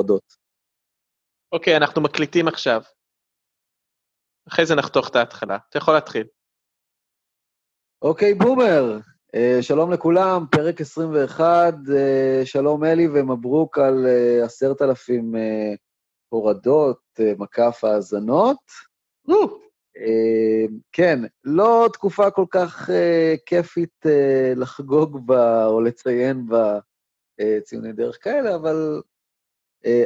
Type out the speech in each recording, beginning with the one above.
הורדות. אוקיי, אנחנו מקליטים עכשיו. אחרי זה נחתוך את ההתחלה. אתה יכול להתחיל. אוקיי, בומר, uh, שלום לכולם, פרק 21, uh, אה, שלום אלי ומברוק על אה, עשרת uh, אלפים uh, הורדות, uh, מקף האזנות. Uh, כן, לא תקופה כל כך uh, כיפית uh, לחגוג בה או לציין בציוני דרך כאלה, אבל uh,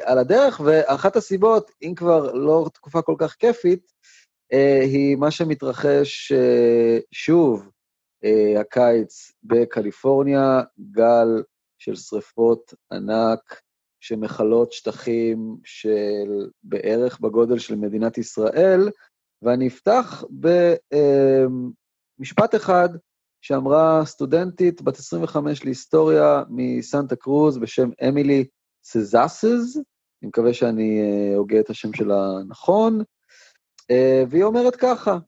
על הדרך, ואחת הסיבות, אם כבר לא תקופה כל כך כיפית, uh, היא מה שמתרחש uh, שוב uh, הקיץ בקליפורניה, גל של שריפות ענק שמכלות שטחים של בערך בגודל של מדינת ישראל, ואני אפתח במשפט אחד שאמרה סטודנטית בת 25 להיסטוריה מסנטה קרוז בשם אמילי סזאסז, אני מקווה שאני אה, הוגה את השם שלה נכון, אה, והיא אומרת ככה,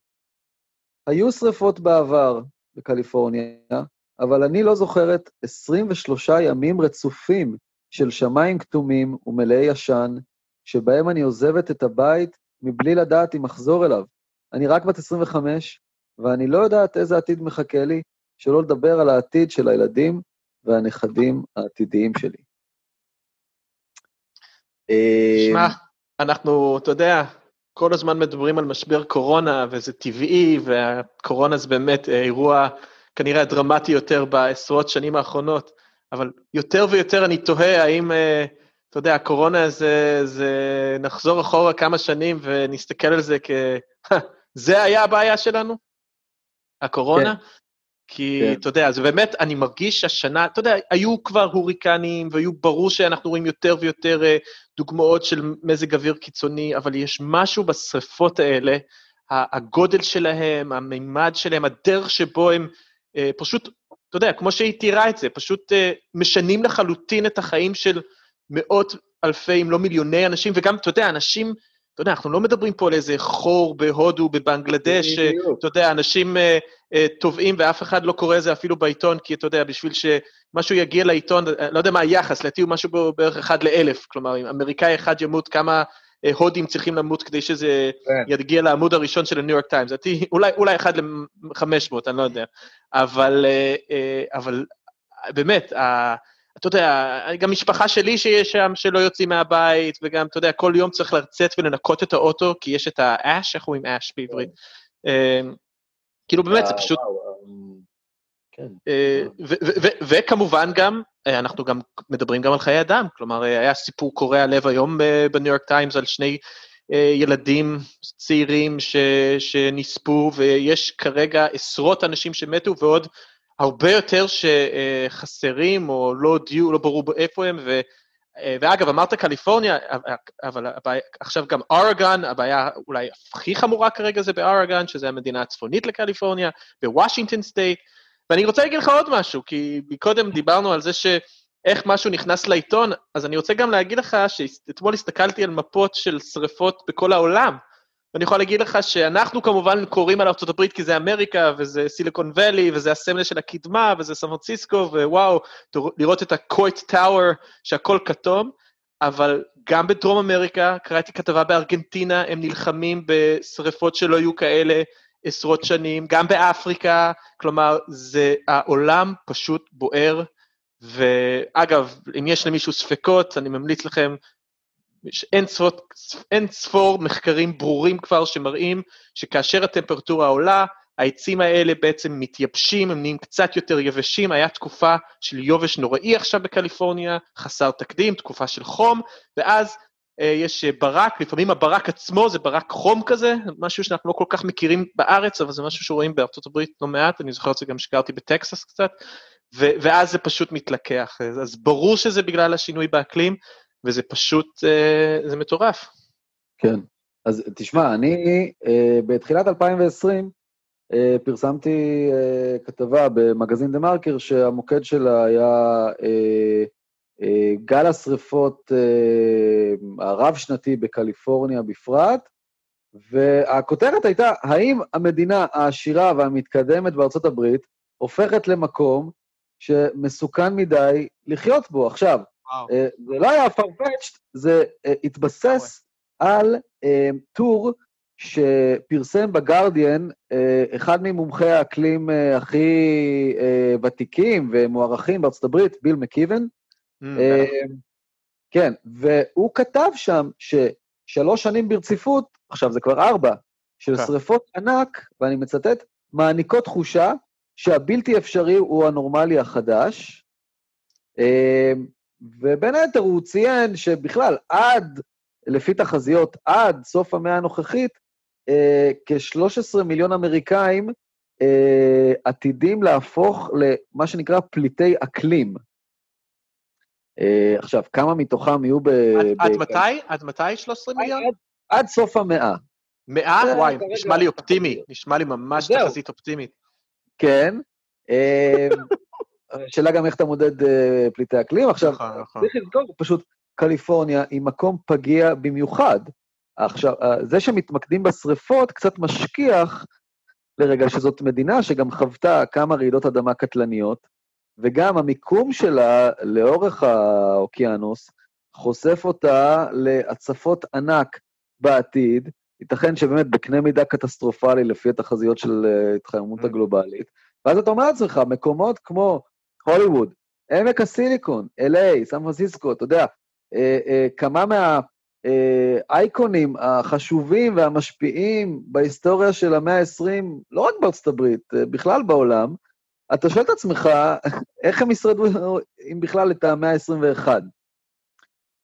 היו שריפות בעבר בקליפורניה, אבל אני לא זוכרת 23 ימים רצופים של שמיים כתומים ומלאי עשן, שבהם אני עוזבת את הבית מבלי לדעת אם אחזור אליו. אני רק בת 25, ואני לא יודעת איזה עתיד מחכה לי, שלא לדבר על העתיד של הילדים והנכדים העתידיים שלי. שמע, אמ, אנחנו, אתה יודע, כל הזמן מדברים על משבר קורונה, וזה טבעי, והקורונה זה באמת אה, אירוע כנראה הדרמטי יותר בעשרות שנים האחרונות, אבל יותר ויותר אני תוהה האם, אה, אתה יודע, הקורונה זה, זה... נחזור אחורה כמה שנים ונסתכל על זה כ... זה היה הבעיה שלנו? הקורונה? כן. כי, כן. אתה יודע, זה באמת, אני מרגיש השנה, אתה יודע, היו כבר הוריקנים, והיו ברור שאנחנו רואים יותר ויותר uh, דוגמאות של מזג אוויר קיצוני, אבל יש משהו בשריפות האלה, הגודל שלהם, המימד שלהם, הדרך שבו הם uh, פשוט, אתה יודע, כמו שהיא תיארה את זה, פשוט uh, משנים לחלוטין את החיים של מאות אלפי, אם לא מיליוני אנשים, וגם, אתה יודע, אנשים אתה יודע, אנחנו לא מדברים פה על איזה חור בהודו, בבנגלדש, אתה יודע, אנשים טובעים uh, uh, ואף אחד לא קורא זה אפילו בעיתון, כי אתה יודע, בשביל שמשהו יגיע לעיתון, לא יודע מה היחס, לדעתי הוא משהו בערך אחד לאלף, כלומר, אם אמריקאי אחד ימות, כמה הודים צריכים למות כדי שזה כן. יגיע לעמוד הראשון של הניו יורק טיימס, לדעתי אולי, אולי אחד לחמש מאות, אני לא יודע. אבל, אבל באמת, אתה יודע, גם משפחה שלי שיש שם, שלא יוצאים מהבית, וגם, אתה יודע, כל יום צריך לצאת ולנקות את האוטו, כי יש את האש, איך אומרים אש בעברית? אמ, כאילו, באמת, זה פשוט... אמ, כן. אה, וכמובן גם, אה, אנחנו גם מדברים גם על חיי אדם, כלומר, אה, היה סיפור קורע לב היום בניו יורק טיימס על שני ילדים צעירים שנספו, ויש כרגע עשרות אנשים שמתו ועוד הרבה יותר שחסרים או לא הודיעו, לא ברור איפה הם, ו... ואגב, אמרת קליפורניה, אבל הבעיה, עכשיו גם אורגון, הבעיה אולי הכי חמורה כרגע זה באורגון, שזה המדינה הצפונית לקליפורניה, בוושינגטון סטייט, ואני רוצה להגיד לך עוד משהו, כי קודם דיברנו על זה שאיך משהו נכנס לעיתון, אז אני רוצה גם להגיד לך שאתמול הסתכלתי על מפות של שריפות בכל העולם, ואני יכול להגיד לך שאנחנו כמובן קוראים על ארה"ב כי זה אמריקה, וזה סיליקון ואלי, וזה הסמל של הקדמה, וזה סן פרנסיסקו, ווואו, לראות את הקויט טאוור, שהכל כתום, אבל גם בדרום אמריקה, קראתי כתבה בארגנטינה, הם נלחמים בשריפות שלא יהיו כאלה עשרות שנים, גם באפריקה, כלומר, זה, העולם פשוט בוער, ואגב, אם יש למישהו ספקות, אני ממליץ לכם יש אין ספור, אין ספור מחקרים ברורים כבר שמראים שכאשר הטמפרטורה עולה, העצים האלה בעצם מתייבשים, הם נהיים קצת יותר יבשים, היה תקופה של יובש נוראי עכשיו בקליפורניה, חסר תקדים, תקופה של חום, ואז אה, יש ברק, לפעמים הברק עצמו זה ברק חום כזה, משהו שאנחנו לא כל כך מכירים בארץ, אבל זה משהו שרואים בארצות הברית לא מעט, אני זוכר את זה גם שגרתי בטקסס קצת, ו- ואז זה פשוט מתלקח. אז ברור שזה בגלל השינוי באקלים, וזה פשוט, אה, זה מטורף. כן. אז תשמע, אני אה, בתחילת 2020 אה, פרסמתי כתבה במגזין דה מרקר שהמוקד שלה היה גל השרפות הרב-שנתי בקליפורניה בפרט, והכותרת הייתה, האם המדינה העשירה והמתקדמת בארצות הברית הופכת למקום שמסוכן מדי לחיות בו? עכשיו, זה לא היה farfetched, זה התבסס על טור שפרסם בגרדיאן אחד ממומחי האקלים הכי ותיקים ומוערכים בארצות הברית, ביל מקיבן. Mm, כן, והוא כתב שם ששלוש שנים ברציפות, עכשיו זה כבר ארבע, של כן. שריפות ענק, ואני מצטט, מעניקות תחושה שהבלתי אפשרי הוא הנורמלי החדש. ובין היתר הוא ציין שבכלל, עד, לפי תחזיות, עד סוף המאה הנוכחית, אה, כ-13 מיליון אמריקאים אה, עתידים להפוך למה שנקרא פליטי אקלים. אה, עכשיו, כמה מתוכם יהיו ב... עד, ב... עד מתי? עד מתי 13 מיליון? עד, עד סוף המאה. מאה? וואי, נשמע לי אופטימי, נשמע לי ממש תחזית אופטימית. כן. השאלה גם איך אתה מודד uh, פליטי אקלים. עכשיו, נכון, נכון. צריך לזכור, פשוט קליפורניה היא מקום פגיע במיוחד. עכשיו, uh, זה שמתמקדים בשריפות קצת משכיח לרגע שזאת מדינה שגם חוותה כמה רעידות אדמה קטלניות, וגם המיקום שלה לאורך האוקיינוס חושף אותה להצפות ענק בעתיד, ייתכן שבאמת בקנה מידה קטסטרופלי לפי התחזיות של אה, התחממות mm. הגלובלית, ואז אתה אומר לעצמך, מקומות כמו הוליווד, עמק הסיליקון, LA, סן פרנסיסקו, אתה יודע, אה, אה, כמה מהאייקונים אה, החשובים והמשפיעים בהיסטוריה של המאה ה-20, לא רק בארצות הברית, אה, בכלל בעולם, אתה שואל את עצמך, איך הם ישרדו, אם בכלל, את המאה ה-21?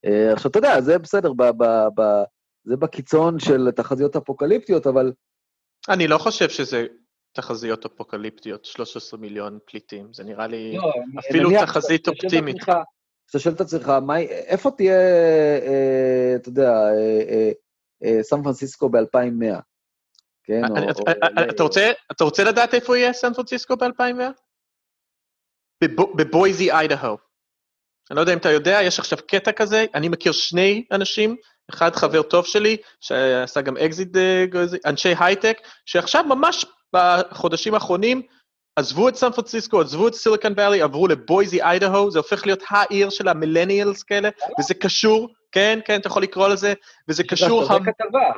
אה, עכשיו, אתה יודע, זה בסדר, ב, ב, ב, זה בקיצון של תחזיות אפוקליפטיות, אבל... אני לא חושב שזה תחזיות אפוקליפטיות, 13 מיליון פליטים, זה נראה לי לא, אפילו נניח, תחזית אופטימית. אתה שואל את עצמך, איפה תהיה, אה, אתה יודע, אה, אה, סן פרנסיסקו ב-2100? כן, אתה, רוצה, אתה רוצה לדעת איפה יהיה סן פרנסיסקו ב-2100? בבויזי, איידהו. אני לא יודע אם אתה יודע, יש עכשיו קטע כזה, אני מכיר שני אנשים, אחד חבר טוב שלי, שעשה גם אקזיט, אנשי הייטק, שעכשיו ממש בחודשים האחרונים עזבו את סן פרנסיסקו, עזבו את סיליקון ואלי, עברו לבויזי, איידהו, זה הופך להיות העיר של המילניאלס כאלה, וזה קשור, כן, כן, אתה יכול לקרוא לזה, וזה קשור... שווה כתבה.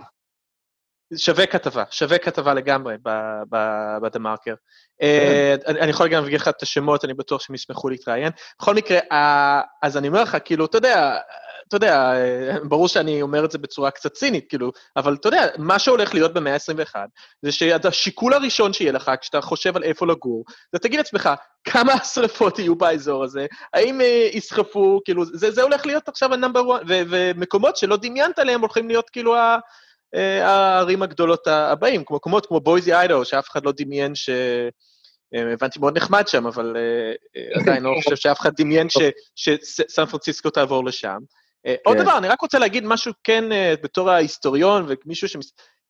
שווה כתבה, שווה כתבה לגמרי בדה מרקר. אה, אני יכול גם להביא לך את השמות, אני בטוח שהם ישמחו להתראיין. בכל מקרה, אז אני אומר לך, כאילו, אתה יודע, אתה יודע, ברור שאני אומר את זה בצורה קצת צינית, כאילו, אבל אתה יודע, מה שהולך להיות במאה ה-21, זה שהשיקול הראשון שיהיה לך, כשאתה חושב על איפה לגור, זה תגיד לעצמך, כמה שרפות יהיו באזור הזה, האם אה, יסחפו, כאילו, זה, זה הולך להיות עכשיו ה number 1, ומקומות שלא דמיינת עליהם הולכים להיות כאילו ה... אה, הערים הגדולות הבאים, כמו מקומות כמו בויזי איידהו, שאף אחד לא דמיין ש... אה, הבנתי מאוד נחמד שם, אבל עדיין לא חושב שאף אחד דמיין שסן פרנסיסקו תעבור לשם. אה, עוד כן. דבר, אני רק רוצה להגיד משהו כן אה, בתור ההיסטוריון ומישהו ש...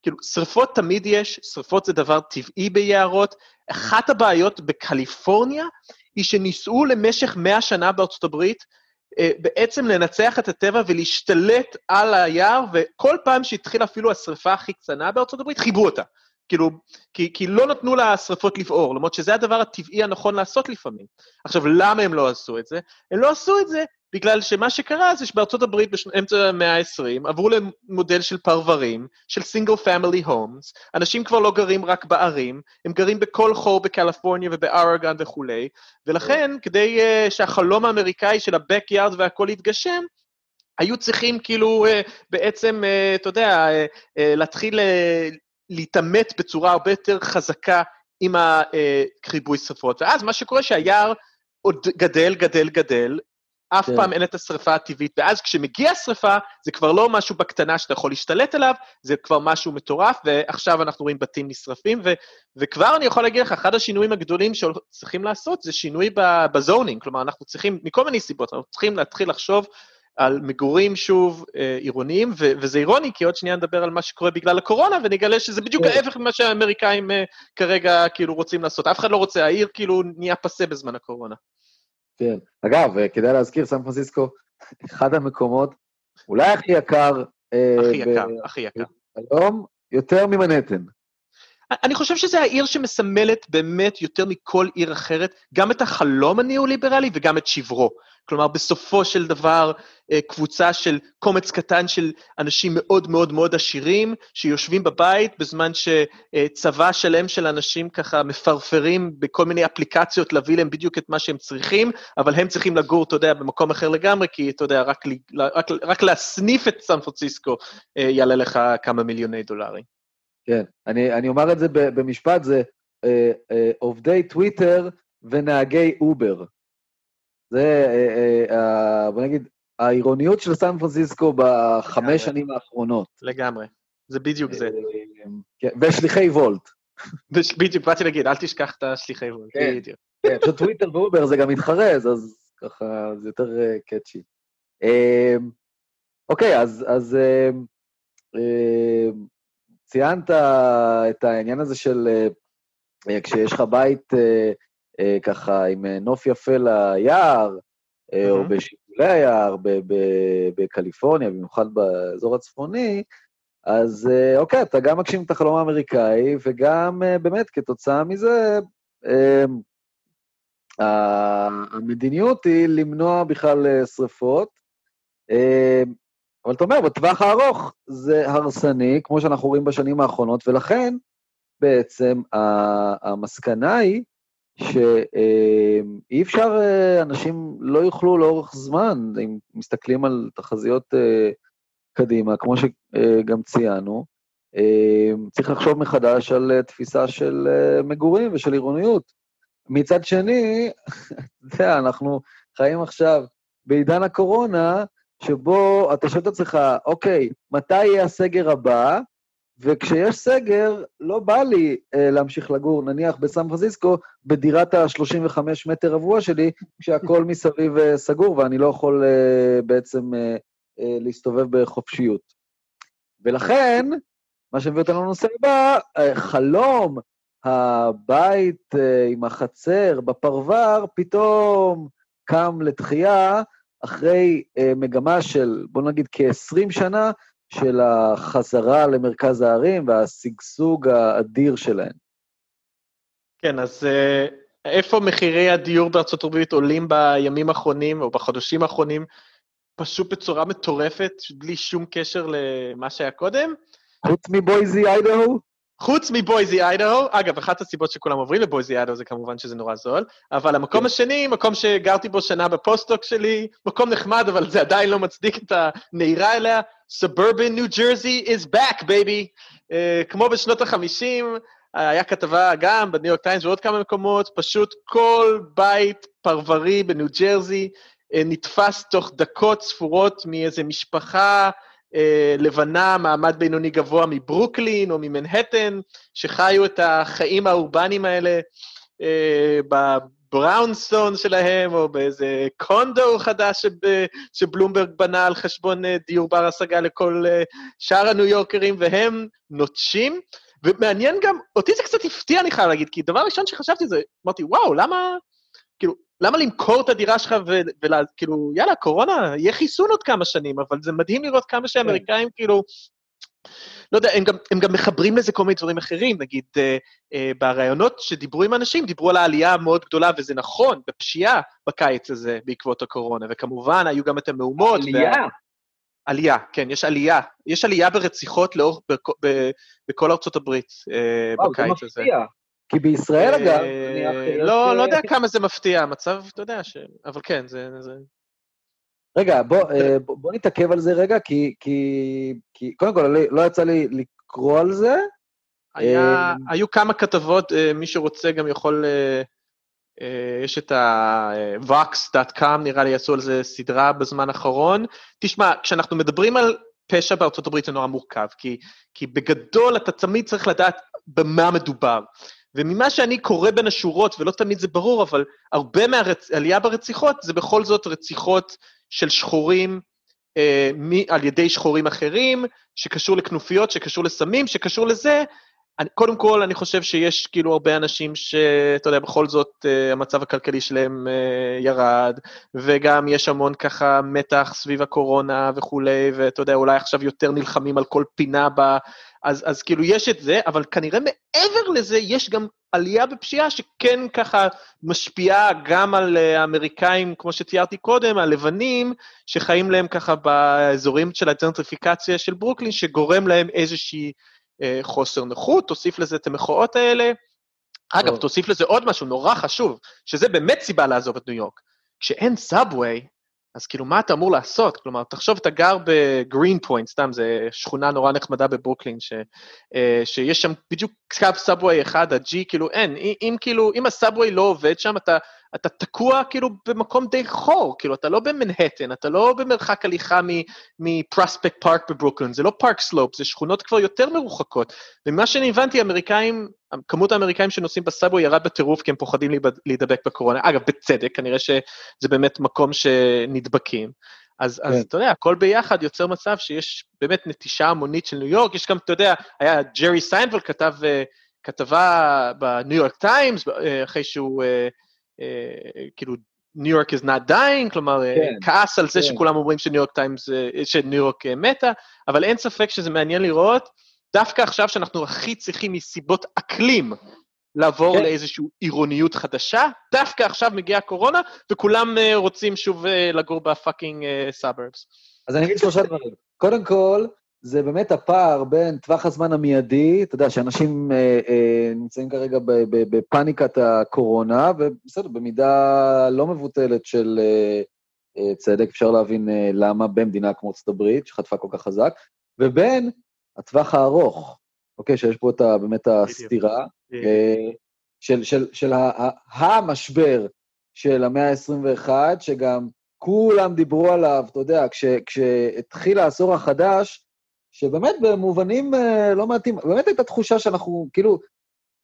כאילו, שריפות תמיד יש, שריפות זה דבר טבעי ביערות. אחת הבעיות בקליפורניה היא שניסו למשך מאה שנה בארצות הברית אה, בעצם לנצח את הטבע ולהשתלט על היער, וכל פעם שהתחילה אפילו השריפה הכי קטנה בארצות הברית, חיברו אותה. כאילו, כי, כי לא נתנו לשרפות לבעור, למרות שזה הדבר הטבעי הנכון לעשות לפעמים. עכשיו, למה הם לא עשו את זה? הם לא עשו את זה בגלל שמה שקרה זה שבארצות הברית באמצע המאה ה-20 עברו למודל של פרברים, של סינגל פמילי הומס, אנשים כבר לא גרים רק בערים, הם גרים בכל חור בקליפורניה ובארגן וכולי, ולכן כדי uh, שהחלום האמריקאי של ה-back yard והכל יתגשם, היו צריכים כאילו uh, בעצם, uh, אתה יודע, uh, uh, להתחיל uh, להתעמת בצורה הרבה יותר חזקה עם הכיבוי שרפות. ואז מה שקורה שהיער עוד גדל, גדל, גדל, אף כן. פעם אין את השרפה הטבעית, ואז כשמגיעה שרפה, זה כבר לא משהו בקטנה שאתה יכול להשתלט עליו, זה כבר משהו מטורף, ועכשיו אנחנו רואים בתים נשרפים, ו, וכבר אני יכול להגיד לך, אחד השינויים הגדולים שצריכים לעשות זה שינוי בזונינג, כלומר, אנחנו צריכים, מכל מיני סיבות, אנחנו צריכים להתחיל לחשוב על מגורים שוב אה, עירוניים, ו- וזה אירוני, כי עוד שנייה נדבר על מה שקורה בגלל הקורונה, ונגלה שזה בדיוק כן. ההפך ממה שהאמריקאים אה, כרגע כאילו רוצים לעשות. אף אחד לא רוצה, העיר כאילו נהיה פסה בזמן הקורונה. כן. אגב, אה, כדאי להזכיר, סן פרנסיסקו, אחד המקומות, אולי הכי יקר... אה, הכי יקר, הכי יקר. היום, יותר ממנהטן. אני חושב שזו העיר שמסמלת באמת יותר מכל עיר אחרת, גם את החלום הניאו-ליברלי וגם את שברו. כלומר, בסופו של דבר, אה, קבוצה של קומץ קטן של אנשים מאוד מאוד מאוד עשירים, שיושבים בבית בזמן שצבא שלם של אנשים ככה מפרפרים בכל מיני אפליקציות להביא להם בדיוק את מה שהם צריכים, אבל הם צריכים לגור, אתה יודע, במקום אחר לגמרי, כי אתה יודע, רק, רק, רק להסניף את סן פרנסיסקו אה, יעלה לך כמה מיליוני דולרים. כן, אני, אני אומר את זה במשפט, זה אה, אה, עובדי טוויטר ונהגי אובר. זה, אה, אה, בוא נגיד, העירוניות של סן פרנסיסקו בחמש שנים האחרונות. לגמרי, זה בדיוק זה. כן, ושליחי וולט. בדיוק, באתי להגיד, אל תשכח את השליחי וולט, כן, בדיוק. כן, פשוט טוויטר ואובר זה גם מתחרז, אז ככה זה יותר קאצ'י. אוקיי, אז ציינת את העניין הזה של כשיש לך בית ככה עם נוף יפה ליער, או בשיפולי היער, בקליפורניה, במיוחד באזור הצפוני, אז אוקיי, אתה גם מגשים את החלום האמריקאי, וגם באמת, כתוצאה מזה, המדיניות היא למנוע בכלל שריפות. אבל אתה אומר, בטווח הארוך זה הרסני, כמו שאנחנו רואים בשנים האחרונות, ולכן בעצם המסקנה היא שאי אפשר, אנשים לא יוכלו לאורך זמן, אם מסתכלים על תחזיות קדימה, כמו שגם ציינו, צריך לחשוב מחדש על תפיסה של מגורים ושל עירוניות. מצד שני, אתה יודע, אנחנו חיים עכשיו בעידן הקורונה, שבו אתה שואל את עצמך, אוקיי, מתי יהיה הסגר הבא? וכשיש סגר, לא בא לי אה, להמשיך לגור, נניח בסן פרנסיסקו, בדירת ה-35 מטר רבוע שלי, כשהכול מסביב אה, סגור ואני לא יכול אה, בעצם אה, אה, להסתובב בחופשיות. ולכן, מה שמביא אותנו לנושא הבא, אה, חלום הבית אה, עם החצר בפרבר, פתאום קם לתחייה, אחרי אה, מגמה של, בוא נגיד, כ-20 שנה, של החזרה למרכז הערים והשגשוג האדיר שלהן. כן, אז אה, איפה מחירי הדיור בארצות הברית עולים בימים האחרונים או בחודשים האחרונים, פשוט בצורה מטורפת, בלי שום קשר למה שהיה קודם? חוץ מבויזי איידהו? חוץ מבויזי איידהו, אגב, אחת הסיבות שכולם עוברים לבויזי איידהו זה כמובן שזה נורא זול, אבל המקום כן. השני, מקום שגרתי בו שנה בפוסט-דוק שלי, מקום נחמד, אבל זה עדיין לא מצדיק את הנהירה אליה, Suburban New Jersey is back, baby. אה, כמו בשנות ה-50, היה כתבה גם בניו יורק טיימס ועוד כמה מקומות, פשוט כל בית פרברי בניו ג'רזי uh, נתפס תוך דקות ספורות מאיזה משפחה לבנה, מעמד בינוני גבוה מברוקלין או ממנהטן, שחיו את החיים האורבניים האלה אה, בבראונסטון שלהם, או באיזה קונדו חדש שב, שבלומברג בנה על חשבון אה, דיור בר השגה לכל אה, שאר הניו יורקרים, והם נוטשים. ומעניין גם, אותי זה קצת הפתיע, אני חייב להגיד, כי דבר ראשון שחשבתי זה, אמרתי, וואו, למה, כאילו, למה למכור את הדירה שלך וכאילו, יאללה, קורונה, יהיה חיסון עוד כמה שנים, אבל זה מדהים לראות כמה שהאמריקאים כאילו... לא יודע, הם גם, הם גם מחברים לזה כל מיני דברים אחרים, נגיד, אה, אה, בראיונות שדיברו עם אנשים, דיברו על העלייה המאוד גדולה, וזה נכון, בפשיעה בקיץ הזה בעקבות הקורונה, וכמובן, היו גם את המהומות. עלייה. וה... עלייה, כן, יש עלייה. יש עלייה ברציחות לאור, בכ, בכל ארצות הברית אה, וואו, בקיץ הזה. וואו, זה מפתיע. כי בישראל, אה, אגב, לא, לא יודע כמה זה מפתיע, המצב, אתה יודע, ש... אבל כן, זה... רגע, בוא, אה, בוא נתעכב על זה רגע, כי, קודם כל, לא, לא יצא לי לקרוא על זה. אה, היו כמה כתבות, מי שרוצה גם יכול, יש את ה-vox.com, נראה לי עשו על זה סדרה בזמן האחרון. תשמע, כשאנחנו מדברים על פשע בארצות הברית זה נורא מורכב, כי, כי בגדול אתה תמיד צריך לדעת במה מדובר. וממה שאני קורא בין השורות, ולא תמיד זה ברור, אבל הרבה מהעלייה ברציחות זה בכל זאת רציחות של שחורים אה, מ, על ידי שחורים אחרים, שקשור לכנופיות, שקשור לסמים, שקשור לזה, קודם כל, אני חושב שיש כאילו הרבה אנשים שאתה יודע, בכל זאת uh, המצב הכלכלי שלהם uh, ירד, וגם יש המון ככה מתח סביב הקורונה וכולי, ואתה יודע, אולי עכשיו יותר נלחמים על כל פינה ב... אז, אז כאילו יש את זה, אבל כנראה מעבר לזה יש גם עלייה בפשיעה שכן ככה משפיעה גם על האמריקאים, כמו שתיארתי קודם, הלבנים, שחיים להם ככה באזורים של הג'נטריפיקציה של ברוקלין, שגורם להם איזושהי אה, חוסר נוחות, תוסיף לזה את המחאות האלה. אגב. תוסיף לזה עוד משהו נורא חשוב, שזה באמת סיבה לעזוב את ניו יורק. כשאין subway, אז כאילו, מה אתה אמור לעשות? כלומר, תחשוב, אתה גר בגרין פוינט, סתם, זו שכונה נורא נחמדה בברוקלין, ש, אה, שיש שם בדיוק קו subway אחד, ה G, כאילו, אין. אם כאילו, אם ה subway לא עובד שם, אתה אתה תקוע כאילו במקום די חור, כאילו, אתה לא במנהטן, אתה לא במרחק הליכה מפרוספקט פארק בברוקלין, זה לא פארק סלופ, זה שכונות כבר יותר מרוחקות. וממה שאני הבנתי, האמריקאים, כמות האמריקאים שנוסעים ב subway ירד בטירוף כי הם פוחדים להידבק בקורונה. אגב, בצדק, כנראה שזה באמת מקום שנדבקים. אז, כן. אז אתה יודע, הכל ביחד יוצר מצב שיש באמת נטישה המונית של ניו יורק, יש גם, אתה יודע, היה ג'רי סיינפלד כתב אה, כתבה בניו יורק טיימס, אחרי שהוא... אה, כאילו, New York is not dying, כלומר, אה, כן, כעס על זה כן. שכולם אומרים שניו יורק טיימס, אה, שניו יורק מתה, אבל אין ספק שזה מעניין לראות, דווקא עכשיו שאנחנו הכי צריכים מסיבות אקלים לעבור כן. לאיזושהי עירוניות חדשה, דווקא עכשיו מגיעה הקורונה, וכולם רוצים שוב לגור ב fucking suburbs. אז אני אגיד שלושה דברים. קודם כל, זה באמת הפער בין טווח הזמן המיידי, אתה יודע, שאנשים אה, אה, נמצאים כרגע בפאניקת הקורונה, ובסדר, במידה לא מבוטלת של אה, אה, צדק, אפשר להבין אה, למה במדינה כמו ארצות הברית, שחטפה כל כך חזק, ובין הטווח הארוך, אוקיי, שיש פה את, באמת הסתירה, אה, של, של, של המשבר של המאה ה-21, שגם כולם דיברו עליו, אתה יודע, כשהתחיל העשור החדש, שבאמת במובנים אה, לא מעטים, באמת הייתה תחושה שאנחנו, כאילו,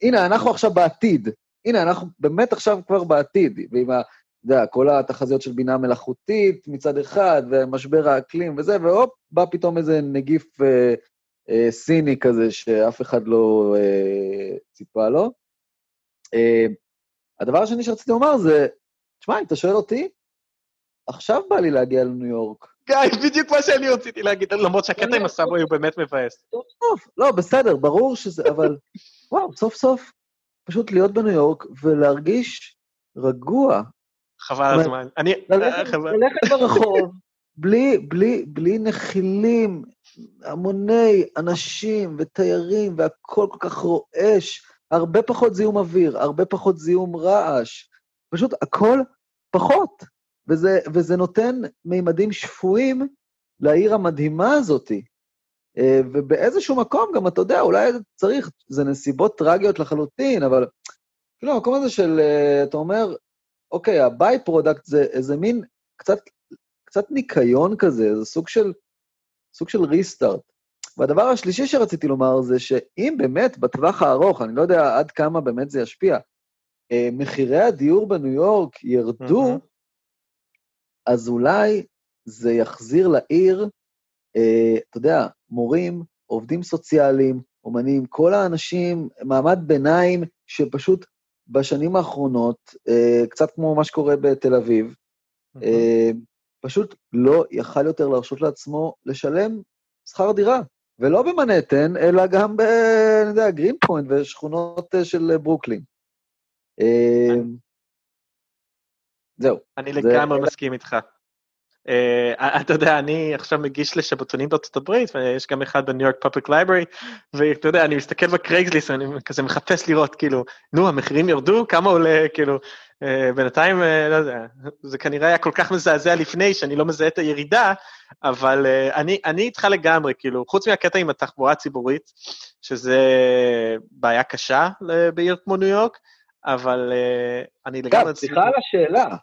הנה, אנחנו עכשיו בעתיד. הנה, אנחנו באמת עכשיו כבר בעתיד, ועם ה... אתה יודע, כל התחזיות של בינה מלאכותית מצד אחד, ומשבר האקלים וזה, והופ, בא פתאום איזה נגיף אה, אה, סיני כזה שאף אחד לא אה, ציפה לו. אה, הדבר השני שרציתי לומר זה, תשמע, אם אתה שואל אותי, עכשיו בא לי להגיע לניו יורק. גיא, בדיוק מה שאני רציתי להגיד, למרות שהקטע עם הסאבווי הוא באמת מבאס. לא, בסדר, ברור שזה, אבל וואו, סוף סוף, פשוט להיות בניו יורק ולהרגיש רגוע. חבל הזמן. אני... ללכת ברחוב, בלי, בלי, בלי נחילים, המוני אנשים ותיירים, והכל כל כך רועש, הרבה פחות זיהום אוויר, הרבה פחות זיהום רעש, פשוט הכל פחות. וזה, וזה נותן מימדים שפויים לעיר המדהימה הזאת. אה, ובאיזשהו מקום גם, אתה יודע, אולי צריך, זה נסיבות טרגיות לחלוטין, אבל כאילו, המקום הזה של, אה, אתה אומר, אוקיי, ה by-product זה איזה מין קצת, קצת ניקיון כזה, זה סוג של, סוג של restart. והדבר השלישי שרציתי לומר זה שאם באמת בטווח הארוך, אני לא יודע עד כמה באמת זה ישפיע, אה, מחירי הדיור בניו יורק ירדו, mm-hmm. אז אולי זה יחזיר לעיר, אה, אתה יודע, מורים, עובדים סוציאליים, אומנים, כל האנשים, מעמד ביניים שפשוט בשנים האחרונות, אה, קצת כמו מה שקורה בתל אביב, אה, פשוט לא יכל יותר להרשות לעצמו לשלם שכר דירה. ולא במנהטן, אלא גם ב... אני יודע, גרינפוינט ושכונות אה, של ברוקלין. זהו. אני לגמרי מסכים איתך. אה, אתה יודע, אני עכשיו מגיש לשבתונים בארצות הברית, ויש גם אחד ב New York Public Library, ואתה יודע, אני מסתכל בקרייגסליסט, ואני כזה מחפש לראות, כאילו, נו, המחירים ירדו, כמה עולה, כאילו, אה, בינתיים, אה, לא יודע, זה כנראה היה כל כך מזעזע לפני, שאני לא מזהה את הירידה, אבל אה, אני, אני איתך לגמרי, כאילו, חוץ מהקטע עם התחבורה הציבורית, שזה בעיה קשה בעיר כמו ניו יורק, אבל אה, אני לגמרי... סליחה על השאלה,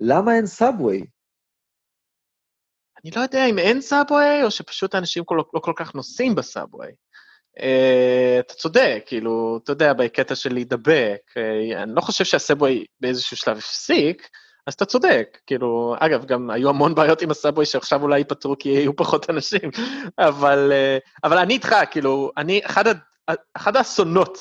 למה אין subway? אני לא יודע אם אין subway, או שפשוט האנשים לא, לא כל כך נוסעים ב subway. אה, אתה צודק, כאילו, אתה יודע, בקטע של להידבק, אה, אני לא חושב שה subway באיזשהו שלב הפסיק, אז אתה צודק, כאילו, אגב, גם היו המון בעיות עם ה subway שעכשיו אולי ייפתרו כי יהיו פחות אנשים, אבל, אה, אבל אני איתך, כאילו, אני, אחד, אחד האסונות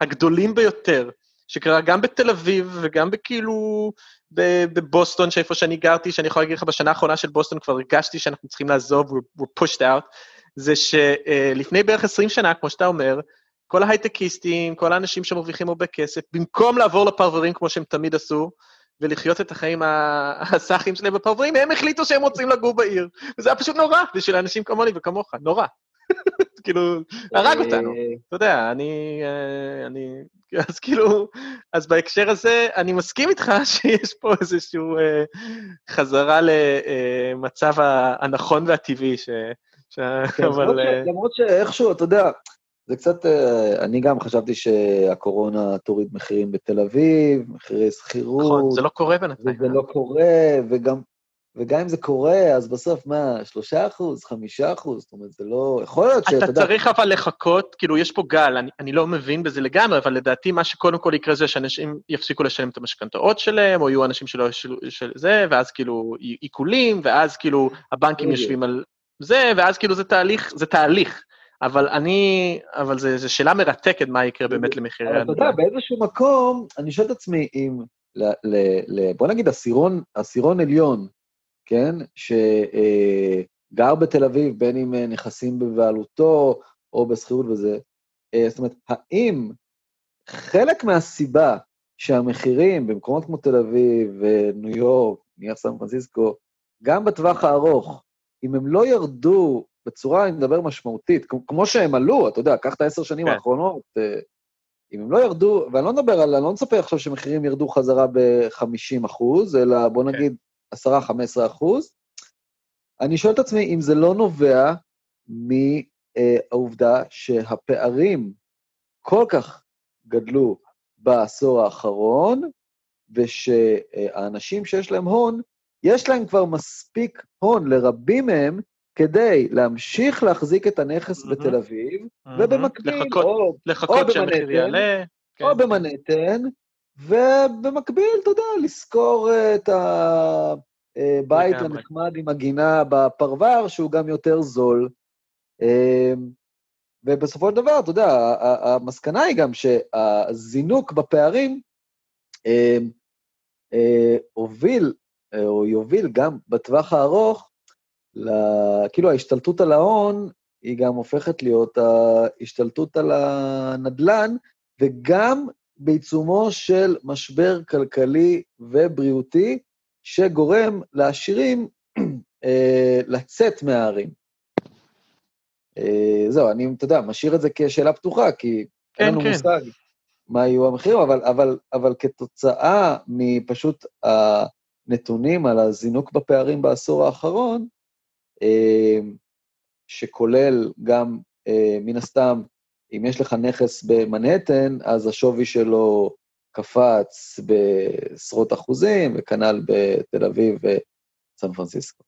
הגדולים ביותר, שקרה גם בתל אביב וגם בכאילו בבוסטון, שאיפה שאני גרתי, שאני יכול להגיד לך, בשנה האחרונה של בוסטון כבר הרגשתי שאנחנו צריכים לעזוב, we're, we're pushed out, זה שלפני בערך 20 שנה, כמו שאתה אומר, כל ההייטקיסטים, כל האנשים שמרוויחים הרבה כסף, במקום לעבור לפרברים כמו שהם תמיד עשו, ולחיות את החיים הסאחים שלהם בפרברים, הם החליטו שהם רוצים לגור בעיר. וזה היה פשוט נורא בשביל אנשים כמוני וכמוך, נורא. כאילו, הרג אה, אותנו. אתה יודע, אני, אה, אני, אז כאילו, אז בהקשר הזה, אני מסכים איתך שיש פה איזושהי אה, חזרה למצב הנכון והטבעי, ש... כן, אבל... למרות שאיכשהו, אתה יודע, זה קצת, אני גם חשבתי שהקורונה תוריד מחירים בתל אביב, מחירי שכירות. נכון, זה לא קורה בינתיים. זה לא קורה, וגם וגם אם זה קורה, אז בסוף מה, שלושה אחוז, חמישה אחוז, זאת אומרת, זה לא... יכול להיות שאתה יודע... אתה צריך אבל לחכות, כאילו, יש פה גל, אני, אני לא מבין בזה לגמרי, אבל לדעתי מה שקודם כל יקרה זה שאנשים יפסיקו לשלם את המשכנתאות שלהם, או יהיו אנשים שלא ישלו של זה, ואז כאילו עיקולים, ואז כאילו הבנקים יושבים על זה, ואז כאילו זה תהליך, זה תהליך. אבל אני, אבל זו שאלה מרתקת מה יקרה באמת למחירי הנדל"ן. אתה יודע, באיזשהו מקום, אני שואל את עצמי אם, ל, ל, ל, בוא נגיד עשירון, עשירון עליון, כן? שגר בתל אביב, בין אם אה, נכסים בבעלותו או בשכירות וזה. אה, זאת אומרת, האם חלק מהסיבה שהמחירים במקומות כמו תל אביב וניו יורק, נניח סן פרנסיסקו, גם בטווח הארוך, אם הם לא ירדו בצורה, אני מדבר משמעותית, כמו שהם עלו, אתה יודע, קח את העשר שנים כן. האחרונות, אה, אם הם לא ירדו, ואני לא מדבר על, אני לא מצפה עכשיו שמחירים ירדו חזרה ב-50 אחוז, אלא בוא כן. נגיד 10-15 אחוז. אני שואל את עצמי אם זה לא נובע מהעובדה שהפערים כל כך גדלו בעשור האחרון, ושהאנשים שיש להם הון, יש להם כבר מספיק הון לרבים מהם כדי להמשיך להחזיק את הנכס mm-hmm. בתל אביב, mm-hmm. ובמקביל, לחכות, או, לחכות או במנהטן, כן. או במנהטן, ובמקביל, אתה יודע, לשכור אה, את הבית הנחמד עם הגינה בפרבר, שהוא גם יותר זול. אה, ובסופו של דבר, אתה יודע, המסקנה היא גם שהזינוק בפערים אה, הוביל, או יוביל גם בטווח הארוך, כאילו ההשתלטות על ההון היא גם הופכת להיות ההשתלטות על הנדל"ן, וגם בעיצומו של משבר כלכלי ובריאותי, שגורם לעשירים אה, לצאת מהערים. אה, זהו, אני, אתה יודע, משאיר את זה כשאלה פתוחה, כי כן, אין לנו כן. מושג מה יהיו המחירים, אבל, אבל, אבל כתוצאה מפשוט הנתונים על הזינוק בפערים בעשור האחרון, אה, שכולל גם, מן הסתם, אם יש לך נכס במנהטן, אז השווי שלו קפץ בעשרות אחוזים, וכנ"ל בתל אביב וסן פרנסיסקו.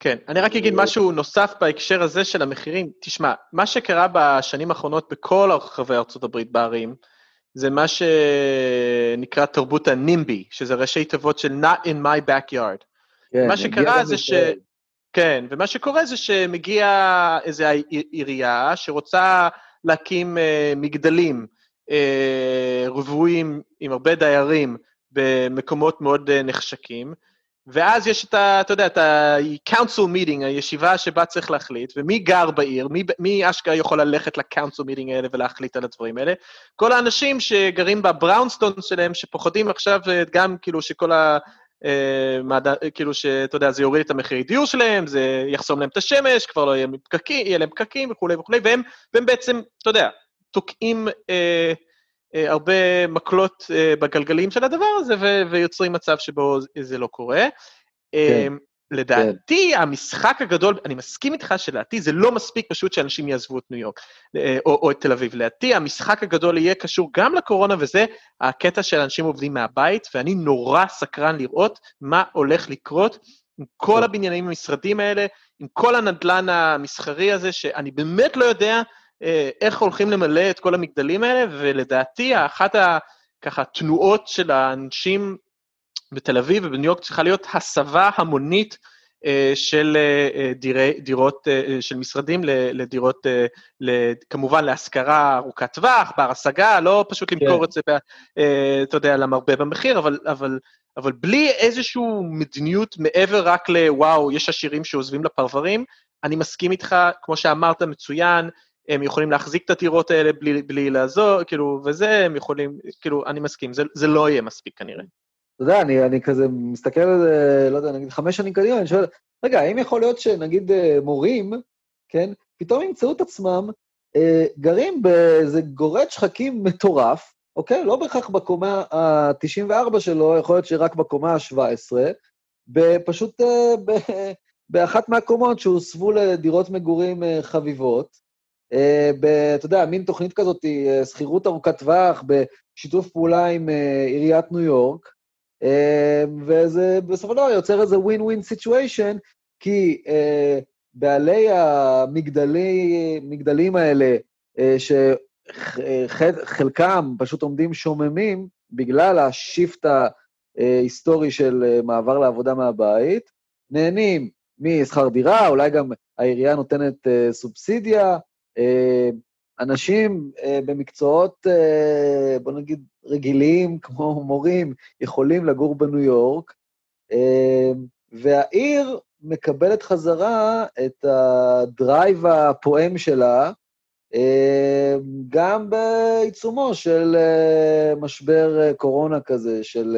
כן, אני רק אגיד משהו נוסף בהקשר הזה של המחירים. תשמע, מה שקרה בשנים האחרונות בכל רחבי ארה"ב בערים, זה מה שנקרא תרבות הנימבי, שזה ראשי תיבות של Not in my backyard. כן, מה שקרה זה ש... כן, ומה שקורה זה שמגיע איזו עירייה שרוצה להקים אה, מגדלים אה, רבועים עם הרבה דיירים במקומות מאוד אה, נחשקים, ואז יש את ה... אתה יודע, את ה-council meeting, הישיבה שבה צריך להחליט, ומי גר בעיר, מי, מי אשכרה יכול ללכת ל-council meeting האלה ולהחליט על הדברים האלה? כל האנשים שגרים בבראונסטון שלהם, שפוחדים עכשיו גם כאילו שכל ה... אה, כאילו שאתה יודע, זה יוריד את המחירי דיור שלהם, זה יחסום להם את השמש, כבר לא יהיה, פקקים, יהיה להם פקקים וכולי וכולי, והם, והם בעצם, אתה יודע, תוקעים אה, אה, הרבה מקלות אה, בגלגלים של הדבר הזה, ויוצרים מצב שבו זה לא קורה. כן. לדעתי, כן. המשחק הגדול, אני מסכים איתך שלדעתי זה לא מספיק פשוט שאנשים יעזבו את ניו יורק אה, או, או את תל אביב. לדעתי, המשחק הגדול יהיה קשור גם לקורונה, וזה הקטע של אנשים עובדים מהבית, ואני נורא סקרן לראות מה הולך לקרות עם כל כן. הבניינים המשרדים האלה, עם כל הנדלן המסחרי הזה, שאני באמת לא יודע אה, איך הולכים למלא את כל המגדלים האלה, ולדעתי, אחת ה... ככה, תנועות של האנשים בתל אביב ובניו יורק צריכה להיות הסבה המונית אה, של אה, דירי, דירות, של משרדים לדירות, כמובן להשכרה ארוכת טווח, בר השגה, לא פשוט למכור כן. את זה, אתה יודע, למרבה במחיר, אבל, אבל, אבל בלי איזושהי מדיניות מעבר רק לוואו, יש עשירים שעוזבים לפרברים, אני מסכים איתך, כמו שאמרת, מצוין, הם יכולים להחזיק את הדירות האלה בלי, בלי לעזור, כאילו, וזה, הם יכולים, כאילו, אני מסכים, זה, זה לא יהיה מספיק כנראה. אתה יודע, אני, אני כזה מסתכל על זה, לא יודע, נגיד חמש שנים קדימה, אני שואל, רגע, האם יכול להיות שנגיד אה, מורים, כן, פתאום ימצאו את עצמם אה, גרים באיזה גורד שחקים מטורף, אוקיי? לא בהכרח בקומה ה-94 שלו, יכול להיות שרק בקומה ה-17, פשוט אה, באחת מהקומות שהוסבו לדירות מגורים אה, חביבות, אה, ב, אתה יודע, מין תוכנית כזאת, אה, שכירות ארוכת טווח, בשיתוף פעולה עם עיריית ניו יורק, וזה בסופו של דבר יוצר איזה win-win situation, כי בעלי המגדלים האלה, שחלקם פשוט עומדים שוממים בגלל ה shift ההיסטורי של מעבר לעבודה מהבית, נהנים משכר דירה, אולי גם העירייה נותנת סובסידיה, אה, אנשים אה, במקצועות, אה, בוא נגיד, רגילים, כמו מורים, יכולים לגור בניו יורק, והעיר מקבלת חזרה את הדרייב הפועם שלה, גם בעיצומו של משבר קורונה כזה, של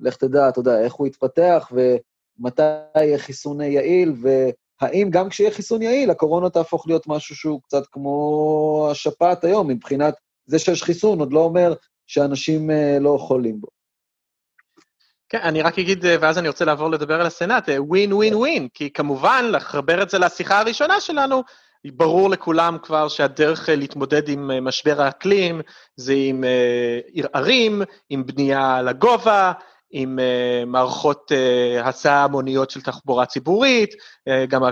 לך תדע, אתה יודע, איך הוא יתפתח ומתי יהיה חיסון יעיל, ו... האם גם כשיהיה חיסון יעיל, הקורונה תהפוך להיות משהו שהוא קצת כמו השפעת היום, מבחינת זה שיש חיסון, עוד לא אומר שאנשים אה, לא חולים בו. כן, אני רק אגיד, אה, ואז אני רוצה לעבור לדבר על הסנאט, ווין ווין ווין, כי כמובן, לחבר את זה לשיחה הראשונה שלנו, ברור לכולם כבר שהדרך אה, להתמודד עם משבר האקלים זה עם ערערים, עם בנייה לגובה, עם uh, מערכות uh, הסעה המוניות של תחבורה ציבורית, uh, גם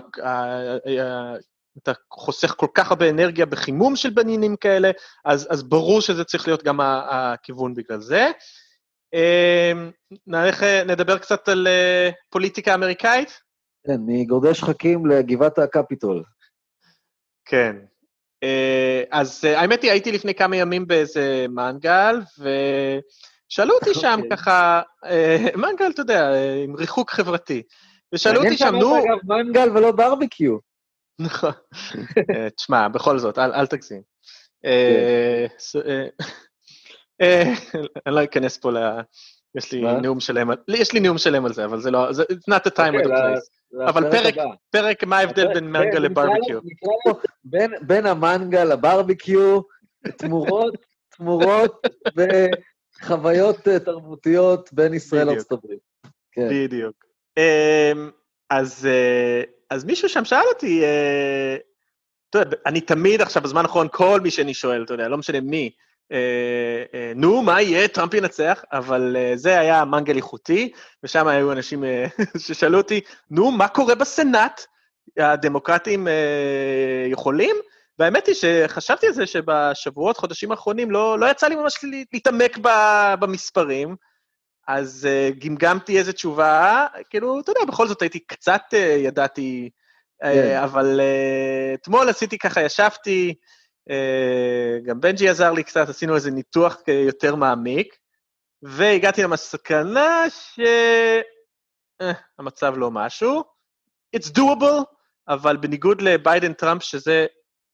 אתה חוסך כל כך הרבה אנרגיה בחימום של בניינים כאלה, אז, אז ברור שזה צריך להיות גם הכיוון בגלל זה. Uh, נלך, נדבר קצת על פוליטיקה אמריקאית? כן, מגורדי שחקים לגבעת הקפיטול. כן. אז האמת היא, הייתי לפני כמה ימים באיזה מנגל, ו... שאלו אותי שם אוקיי. ככה, אה, מנגל, אתה יודע, אה, עם ריחוק חברתי. ושאלו אותי שם, נו... אגב, מנגל ולא ברביקיו. נכון. אה, תשמע, בכל זאת, אל תגזים. כן. אני לא אכנס פה ל... יש לי נאום שלם על... יש לי נאום שלם על זה, אבל זה לא... It's not the time of the אוקיי, place. אבל פרק, פרק, מה ההבדל בין מנגל לברביקיו? בין המנגל לברביקיו, תמורות, תמורות, חוויות אה, תרבותיות בין ישראל לארצות הברית. כן. בדיוק. אמ, אז, אה, אז מישהו שם שאל אותי, אה, אתה יודע, אני תמיד עכשיו, בזמן האחרון, כל מי שאני שואל, אתה יודע, לא משנה מי, נו, מה יהיה, טראמפ ינצח, אבל זה היה מנגל איכותי, ושם היו אנשים ששאלו אותי, נו, מה קורה בסנאט? הדמוקרטים יכולים? והאמת היא שחשבתי על זה שבשבועות, חודשים האחרונים, לא, לא יצא לי ממש להתעמק במספרים, אז אה, גמגמתי איזו תשובה, כאילו, אתה יודע, בכל זאת הייתי קצת, אה, ידעתי, אה, אבל אה, אתמול עשיתי ככה, ישבתי, אה, גם בנג'י עזר לי קצת, עשינו איזה ניתוח יותר מעמיק, והגעתי למסקנה שהמצב אה, לא משהו. It's doable, אבל בניגוד לביידן-טראמפ, שזה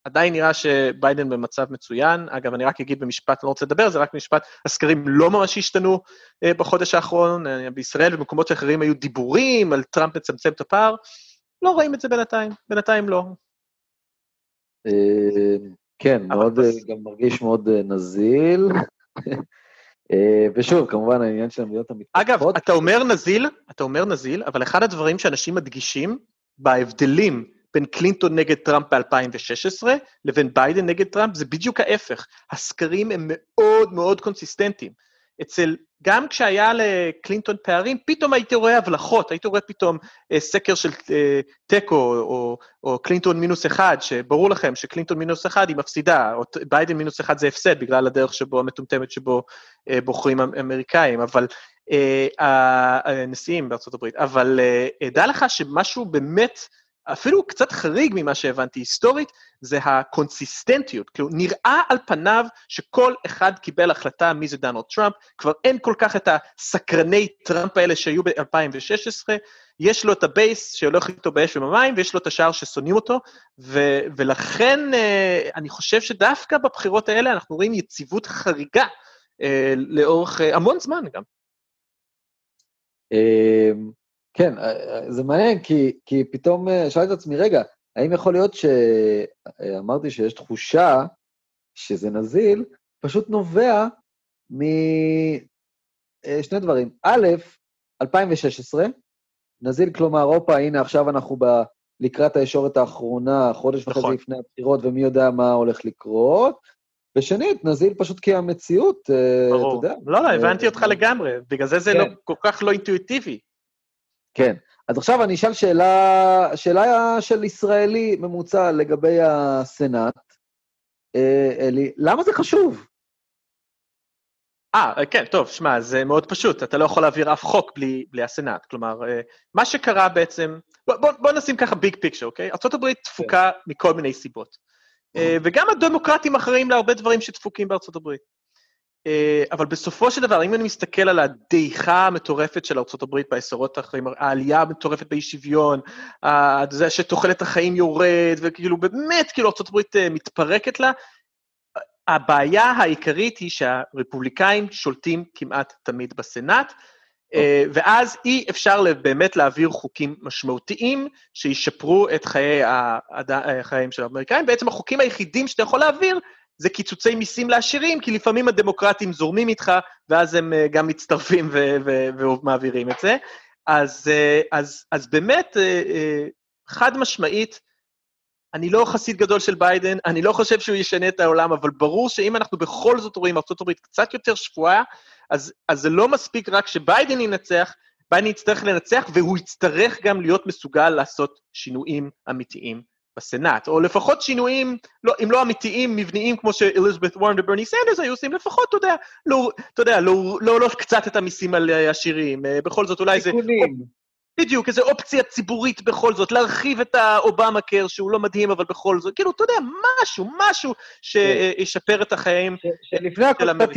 עדיין נראה שביידן במצב מצוין. אגב, אני רק אגיד במשפט, לא רוצה לדבר, זה רק משפט, הסקרים לא ממש השתנו אה, בחודש האחרון. אה, בישראל ובמקומות אחרים היו דיבורים על טראמפ לצמצם את הפער. לא רואים את זה בינתיים, בינתיים לא. אה, כן, מאוד, גם מרגיש מאוד נזיל. ושוב, כמובן, העניין של המדינות המתפתחות. אגב, אתה אומר נזיל, אתה אומר נזיל, אבל אחד הדברים שאנשים מדגישים בהבדלים בין קלינטון נגד טראמפ ב-2016 לבין ביידן נגד טראמפ, זה בדיוק ההפך. הסקרים הם מאוד מאוד קונסיסטנטיים. אצל, גם כשהיה לקלינטון פערים, פתאום הייתי רואה הבלחות, הייתי רואה פתאום אה, סקר של אה, תיקו או, או קלינטון מינוס אחד, שברור לכם שקלינטון מינוס אחד היא מפסידה, או ביידן מינוס אחד זה הפסד בגלל הדרך שבו, המטומטמת שבו אה, בוחרים אמריקאים, אבל הנשיאים בארצות הברית, אבל דע לך שמשהו באמת, אפילו קצת חריג ממה שהבנתי היסטורית, זה ה consistency. כאילו, נראה על פניו שכל אחד קיבל החלטה מי זה דונלד טראמפ, כבר אין כל כך את הסקרני טראמפ האלה שהיו ב-2016, יש לו את ה base שהולך איתו באש ובמים, ויש לו את השאר ששונאים אותו, ו- ולכן אה, אני חושב שדווקא בבחירות האלה אנחנו רואים יציבות חריגה אה, לאורך אה, המון זמן גם. כן, זה מעניין, כי, כי פתאום שאלתי את עצמי, רגע, האם יכול להיות שאמרתי שיש תחושה שזה נזיל, פשוט נובע משני דברים. א', 2016, נזיל, כלומר, הופה, הנה, עכשיו אנחנו ב... לקראת הישורת האחרונה, חודש נכון. וחצי לפני הבחירות, ומי יודע מה הולך לקרות. ושנית, נזיל פשוט כי המציאות, אה, ברור. אתה יודע. לא, לא, הבנתי אותך לגמרי, בגלל זה זה לא, כן. לא, כל כך לא אינטואיטיבי. כן. אז עכשיו אני אשאל שאלה, שאלה של ישראלי ממוצע לגבי הסנאט. אה, אלי, למה זה חשוב? אה, כן, טוב, שמע, זה מאוד פשוט, אתה לא יכול להעביר אף חוק בלי, בלי הסנאט. כלומר, אה, מה שקרה בעצם, בוא, בוא, בוא נשים ככה ביג פיקצ'ר, אוקיי? ארה"ב תפוקה כן. מכל מיני סיבות. אה, וגם הדמוקרטים אחראים להרבה דברים שדפוקים בארצות הברית. אה, אבל בסופו של דבר, אם אני מסתכל על הדעיכה המטורפת של ארה"ב בעשורות האחרים, העלייה המטורפת באי שוויון, זה שתוחלת החיים יורד, וכאילו באמת, כאילו ארה"ב מתפרקת לה, הבעיה העיקרית היא שהרפובליקאים שולטים כמעט תמיד בסנאט, אה, ואז אי אפשר באמת להעביר חוקים משמעותיים שישפרו את חיי החיים של האמריקאים. בעצם החוקים היחידים שאתה יכול להעביר זה קיצוצי מיסים לעשירים, כי לפעמים הדמוקרטים זורמים איתך, ואז הם אה, גם מצטרפים ומעבירים את זה. אז, אה, אז, אז באמת, חד משמעית, אני לא חסיד גדול של ביידן, אני לא חושב שהוא ישנה את העולם, אבל ברור שאם אנחנו בכל זאת רואים ארה"ב קצת יותר שפויה, אז, אז זה לא מספיק רק שביידן ינצח, ביידן יצטרך לנצח, והוא יצטרך גם להיות מסוגל לעשות שינויים אמיתיים בסנאט, או לפחות שינויים, לא, אם לא אמיתיים, מבניים, כמו שאליזבת וורן וברני סנדרס היו עושים, לפחות, אתה יודע, לא, אתה יודע, לא, לא, לא קצת את המיסים על עשירים, אה, בכל זאת אולי זה... בדיוק, איזו אופציה ציבורית בכל זאת, להרחיב את האובמה care, שהוא לא מדהים, אבל בכל זאת, כאילו, אתה יודע, משהו, משהו שישפר את החיים שלפני הכל קצת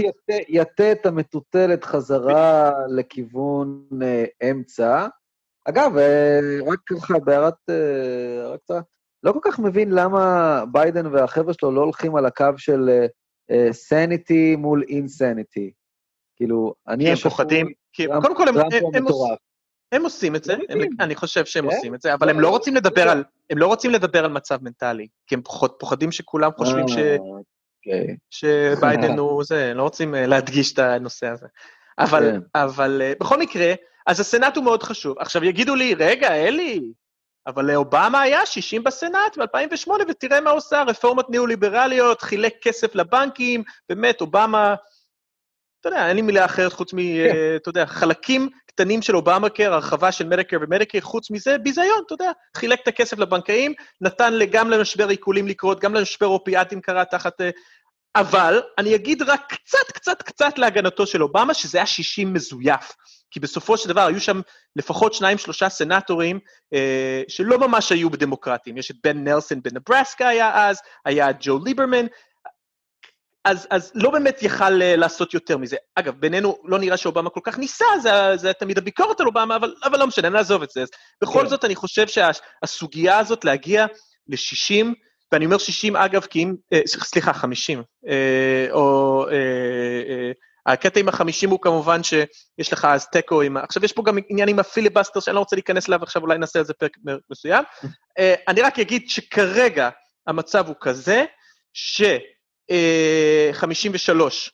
יטה את המטוטלת חזרה לכיוון אה, אמצע. אגב, אה, רק ככה, בהערת... אה, רק קצת, לא כל כך מבין למה ביידן והחבר'ה שלו לא הולכים על הקו של סניטי מול אינסניטי. כאילו, אני... כי הם פוחדים, כי קודם כל הם... הם עושים את זה, הם, אני חושב שהם כן? עושים את זה, אבל הם לא רוצים לדבר על, הם לא רוצים לדבר על מצב מנטלי, כי הם פוחדים שכולם חושבים ש... אה, אוקיי. שביידן הוא זה, הם לא רוצים אה, להדגיש את הנושא הזה. אבל, כן. אבל אה, בכל מקרה, אז הסנאט הוא מאוד חשוב. עכשיו יגידו לי, רגע, אלי, אבל לאובמה היה 60 בסנאט ב-2008, ותראה מה עושה, רפורמות ניאו-ליברליות, חילק כסף לבנקים, באמת, אובמה, אתה יודע, אין לי מילה אחרת חוץ מ, כן. אתה יודע, חלקים קטנים של אובמה קר, הרחבה של מדיקר ומדיקר, חוץ מזה, ביזיון, אתה יודע, חילק את הכסף לבנקאים, נתן גם למשבר עיקולים לקרות, גם למשבר אופיאטים קרה תחת... אה, אבל אני אגיד רק קצת, קצת, קצת להגנתו של אובמה, שזה היה 60 מזויף. כי בסופו של דבר היו שם לפחות שניים, שלושה סנטורים אה, שלא ממש היו בדמוקרטים. יש את בן נלסון בנברסקה היה אז, היה ג'ו ליברמן, אז, אז לא באמת יכל uh, לעשות יותר מזה. אגב, בינינו לא נראה שאובמה כל כך ניסה, זה, זה תמיד הביקורת על אובמה, אבל, אבל לא משנה, נעזוב את זה. אז בכל כן. זאת, אני חושב שהסוגיה הזאת להגיע ל-60, ואני אומר 60, אגב, כי אם, אה, סליחה, 50, אה, או... אה, אה, הקטע עם החמישים הוא כמובן שיש לך אז תיקו עם... עכשיו, יש פה גם עניין עם הפיליבסטר שאני לא רוצה להיכנס אליו עכשיו, אולי נעשה על זה פרק מסוים. אה, אני רק אגיד שכרגע המצב הוא כזה, ש... 53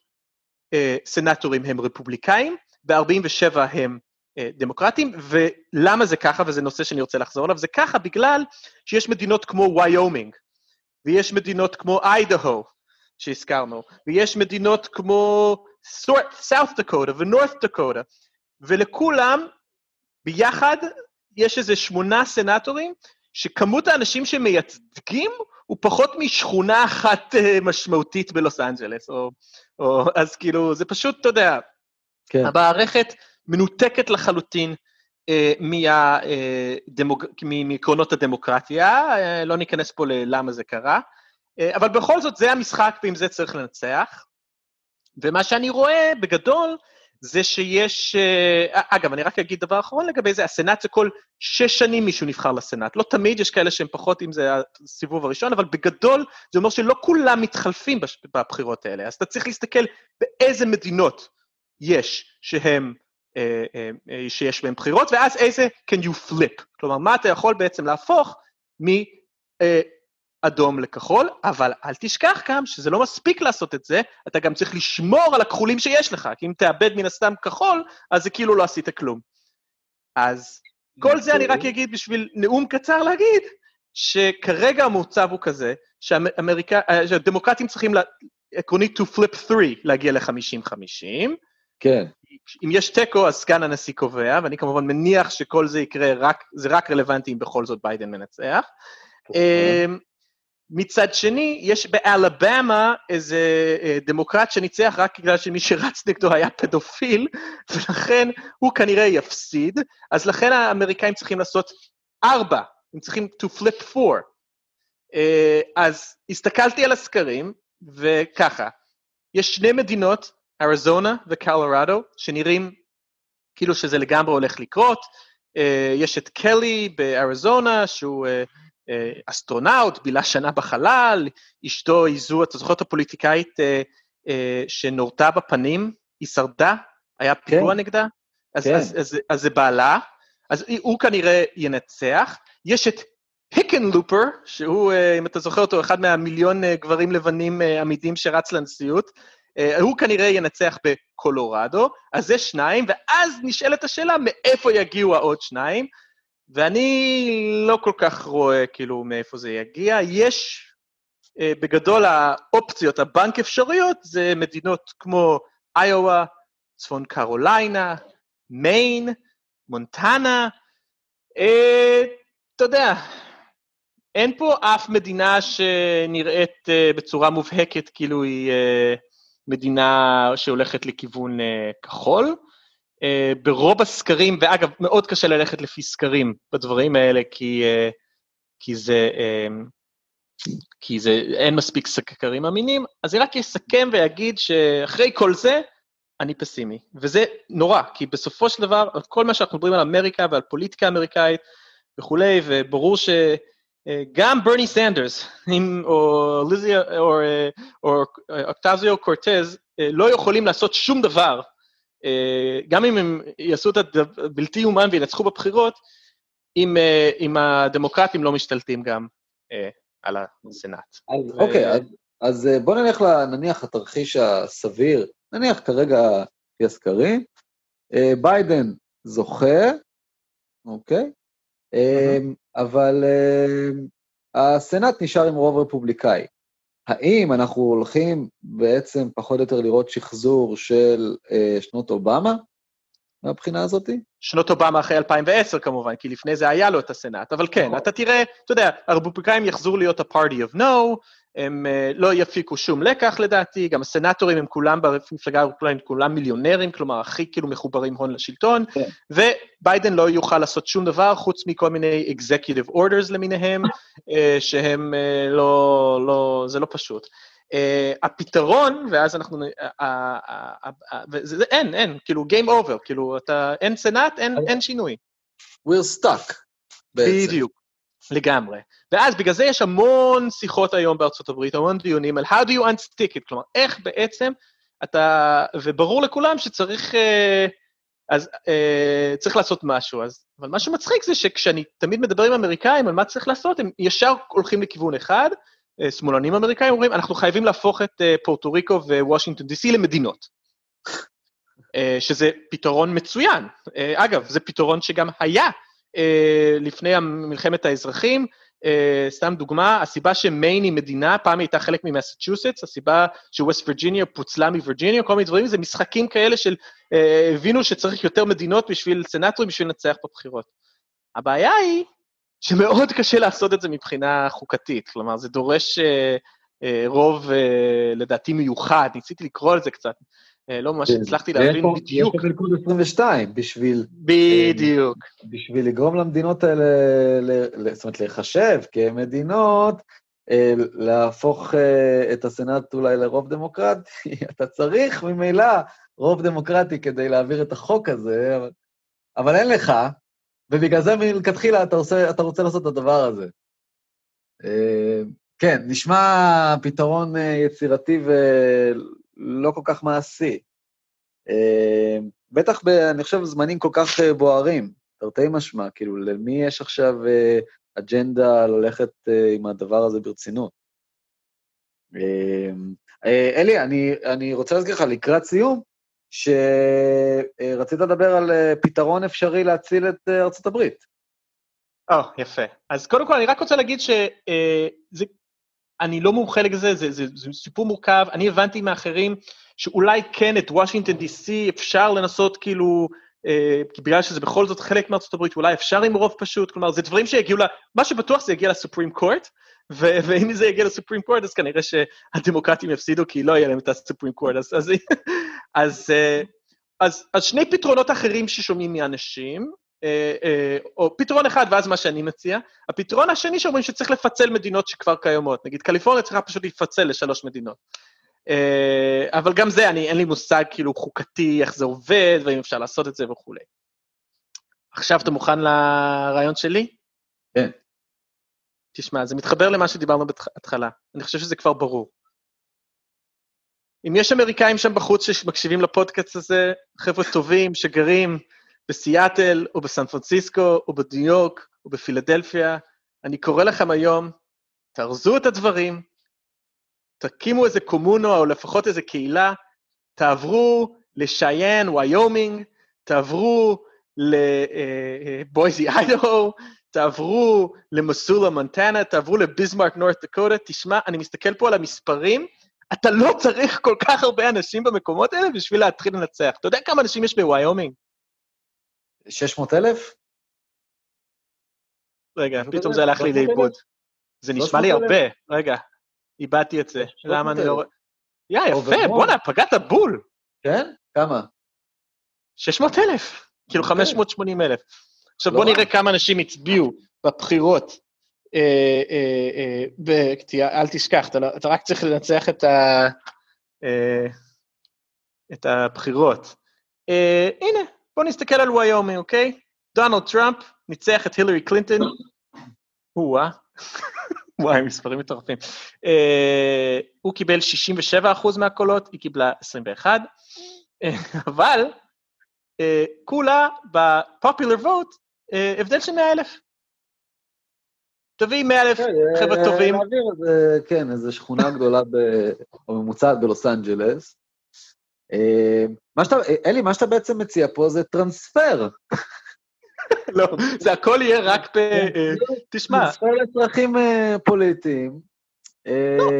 אה, סנטורים הם רפובליקאים, ו-47 הם אה, דמוקרטים, ולמה זה ככה, וזה נושא שאני רוצה לחזור אליו, זה ככה בגלל שיש מדינות כמו ויומינג, ויש מדינות כמו איידהו, שהזכרנו, ויש מדינות כמו סאות' דקוטה ונורת דקוטה, ולכולם ביחד יש איזה שמונה סנטורים, שכמות האנשים שמייצגים הוא פחות משכונה אחת אה, משמעותית בלוס אנג'לס, או, או, אז כאילו, זה פשוט, אתה יודע, כן. המערכת מנותקת לחלוטין אה, מעקרונות הדמוקרטיה, לא ניכנס פה ללמה זה קרה, אבל בכל זאת זה המשחק ועם זה צריך לנצח. ומה שאני רואה בגדול זה שיש, אה, אגב, אני רק אגיד דבר אחרון לגבי זה, הסנאט זה כל שש שנים מישהו נבחר לסנאט. לא תמיד, יש כאלה שהם פחות אם זה הסיבוב הראשון, אבל בגדול זה אומר שלא כולם מתחלפים בבחירות האלה. אז אתה צריך להסתכל באיזה מדינות יש שהם, אה, אה, שיש בהן בחירות, ואז איזה can you flip. כלומר, מה אתה יכול בעצם להפוך מ... אדום לכחול, אבל אל תשכח גם שזה לא מספיק לעשות את זה, אתה גם צריך לשמור על הכחולים שיש לך, כי אם תאבד מן הסתם כחול, אז זה כאילו לא עשית כלום. אז כל זה אני רק אגיד בשביל נאום קצר להגיד, שכרגע המוצב הוא כזה, שהדמוקרטים צריכים, עקרונית to flip 3, להגיע ל-50-50. כן. אם יש תיקו, אז סגן הנשיא קובע, ואני כמובן מניח שכל זה יקרה רק, זה רק רלוונטי אם בכל זאת ביידן מנצח. אמ, מצד שני, יש באלבמה איזה אה, דמוקרט שניצח רק בגלל שמי שרץ נגדו היה פדופיל, ולכן הוא כנראה יפסיד, אז לכן האמריקאים צריכים לעשות ארבע, הם צריכים to flip four. אה, אז הסתכלתי על הסקרים, וככה, יש שני מדינות, אריזונה וקלורדו, שנראים כאילו שזה לגמרי הולך לקרות. אה, יש את קלי באריזונה, שהוא אסטרונאוט, בילה שנה בחלל, אשתו היא זו, אתה זוכר את הפוליטיקאית אה, אה, שנורתה בפנים? היא שרדה? היה פיגוע כן. נגדה? אז, כן. אז, אז, אז זה בעלה, אז הוא כנראה ינצח. יש את היקנלופר, שהוא, אם אתה זוכר אותו, אחד מהמיליון גברים לבנים עמידים שרץ לנשיאות, הוא כנראה ינצח בקולורדו, אז זה שניים, ואז נשאלת השאלה מאיפה יגיעו העוד שניים. ואני לא כל כך רואה כאילו מאיפה זה יגיע. יש, אה, בגדול האופציות, הבנק אפשריות, זה מדינות כמו איואה, צפון קרוליינה, מיין, מונטנה. אה, אתה יודע, אין פה אף מדינה שנראית אה, בצורה מובהקת כאילו היא אה, מדינה שהולכת לכיוון אה, כחול. Uh, ברוב הסקרים, ואגב, מאוד קשה ללכת לפי סקרים בדברים האלה, כי, uh, כי זה, uh, כי זה, אין מספיק סקרים אמינים, אז אני רק אסכם ואגיד שאחרי כל זה, אני פסימי. וזה נורא, כי בסופו של דבר, כל מה שאנחנו מדברים על אמריקה ועל פוליטיקה אמריקאית וכולי, וברור שגם ברני סנדרס, או ליזיה, או, או אוקטזיו קורטז, לא יכולים לעשות שום דבר אה, גם אם הם יעשו את הבלתי יאומן וינצחו בבחירות, אם, אה, אם הדמוקרטים לא משתלטים גם אה, על הסנאט. אז, ו... אוקיי, אז, אז בוא נלך נניח לתרחיש הסביר, נניח כרגע לפי הסקרים, ביידן זוכה, אוקיי? Mm-hmm. אבל הסנאט נשאר עם רוב רפובליקאי. האם אנחנו הולכים בעצם פחות או יותר לראות שחזור של אה, שנות אובמה מהבחינה הזאת? שנות אובמה אחרי 2010 כמובן, כי לפני זה היה לו את הסנאט, אבל כן, נכון. אתה תראה, אתה יודע, הרפובליקאים יחזרו להיות ה-party of no, הם uh, לא יפיקו שום לקח לדעתי, גם הסנאטורים הם כולם במפלגה הרפובליקאית, כולם מיליונרים, כלומר הכי כאילו מחוברים הון לשלטון, כן. וביידן לא יוכל לעשות שום דבר חוץ מכל מיני executive orders למיניהם, uh, שהם uh, לא, לא, זה לא פשוט. Uh, הפתרון, ואז אנחנו, uh, uh, וזה, אין, אין, כאילו game over, כאילו אתה, אין סנאט, אין, אין שינוי. We're stuck. בעצם. בדיוק. לגמרי. ואז בגלל זה יש המון שיחות היום בארצות הברית, המון דיונים על how do you unstick it, כלומר, איך בעצם אתה, וברור לכולם שצריך, אה, אז אה, צריך לעשות משהו. אז, אבל מה שמצחיק זה שכשאני תמיד מדבר עם אמריקאים על מה צריך לעשות, הם ישר הולכים לכיוון אחד, אה, שמאלנים אמריקאים אומרים, אנחנו חייבים להפוך את פורטו ריקו ווושינגטון די.סי למדינות. שזה פתרון מצוין. אגב, זה פתרון שגם היה אה, לפני מלחמת האזרחים. Uh, סתם דוגמה, הסיבה שמיין היא מדינה, פעם היא הייתה חלק ממסצ'וסטס, הסיבה שווסט וירג'יניה פוצלה מווירג'יניה, כל מיני דברים, זה משחקים כאלה של uh, הבינו שצריך יותר מדינות בשביל סנטורים בשביל לנצח בבחירות. הבעיה היא שמאוד קשה לעשות את זה מבחינה חוקתית, כלומר, זה דורש uh, uh, רוב, uh, לדעתי, מיוחד, ניסיתי לקרוא על זה קצת, לא ממש הצלחתי להבין בדיוק. יש פה מלכוד 22 בשביל... בדיוק. בשביל לגרום למדינות האלה, זאת אומרת, להיחשב כמדינות, להפוך את הסנאט אולי לרוב דמוקרטי, אתה צריך ממילא רוב דמוקרטי כדי להעביר את החוק הזה, אבל, אבל אין לך, ובגלל זה מלכתחילה אתה, אתה רוצה לעשות את הדבר הזה. כן, נשמע פתרון יצירתי ולא כל כך מעשי. בטח, ב, אני חושב, זמנים כל כך בוערים, תרתי משמע, כאילו, למי יש עכשיו אג'נדה ללכת עם הדבר הזה ברצינות? אלי, אני, אני רוצה להזכיר לך, לקראת סיום, שרצית לדבר על פתרון אפשרי להציל את ארצות הברית. או, oh, יפה. אז קודם כל, אני רק רוצה להגיד שזה... אני לא מומחה לזה, זה, זה, זה סיפור מורכב. אני הבנתי מאחרים שאולי כן את וושינגטון די.סי אפשר לנסות כאילו, אה, בגלל שזה בכל זאת חלק מארצות הברית, אולי אפשר עם רוב פשוט, כלומר, זה דברים שיגיעו ל... מה שבטוח זה יגיע לסופרים קורט, ו- ואם זה יגיע לסופרים קורט, אז כנראה שהדמוקרטים יפסידו, כי לא יהיה להם את הסופרים קורט. אז, אז, אז, אה, אז, אז שני פתרונות אחרים ששומעים מאנשים, או פתרון אחד, ואז מה שאני מציע. הפתרון השני שאומרים שצריך לפצל מדינות שכבר קיימות. נגיד, קליפורניה צריכה פשוט לפצל לשלוש מדינות. אבל גם זה, אני, אין לי מושג כאילו חוקתי, איך זה עובד, ואם אפשר לעשות את זה וכולי. עכשיו אתה מוכן לרעיון שלי? כן. תשמע, זה מתחבר למה שדיברנו בהתחלה. אני חושב שזה כבר ברור. אם יש אמריקאים שם בחוץ שמקשיבים לפודקאסט הזה, חבר'ה טובים שגרים בסיאטל, או בסן פרנסיסקו, או בניו יורק, או בפילדלפיה, אני קורא לכם היום, תארזו את הדברים, תקימו איזה קומונו, או לפחות איזה קהילה, תעברו לשיין, ויומינג, תעברו לבויזי איידהו, תעברו למסולה מונטנה, תעברו לביזמרק נורת דקוטה, תשמע, אני מסתכל פה על המספרים, אתה לא צריך כל כך הרבה אנשים במקומות האלה בשביל להתחיל לנצח. אתה יודע כמה אנשים יש בוויומינג? 600 אלף? רגע, פתאום זה הלך לי לאיבוד. זה נשמע לי הרבה. רגע, איבדתי את זה. למה אני לא רואה... יא, יפה, בואנה, פגעת בול. כן? כמה? 600 אלף. כאילו 580 אלף. עכשיו בוא לא נראה כמה אנשים הצביעו בבחירות. אה, אה, אה, אל תשכח, לא- אתה רק צריך לנצח את הבחירות. הנה, בוא נסתכל על ויומי, אוקיי? דונלד טראמפ ניצח את הילרי קלינטון. או-אה. וואי, מספרים מטורפים. הוא קיבל 67% מהקולות, היא קיבלה 21, אבל כולה בפופולר ווט, הבדל של 100,000. תביא 100,000 כן, חבר'ה טובים. להעביר איזה, כן, איזו שכונה גדולה או ממוצעת בלוס אנג'לס. אה, מה שאתה, אלי, מה שאתה בעצם מציע פה זה טרנספר. לא, זה הכל יהיה רק ב... אה, תשמע... טרנספר לצרכים אה, פוליטיים. לא.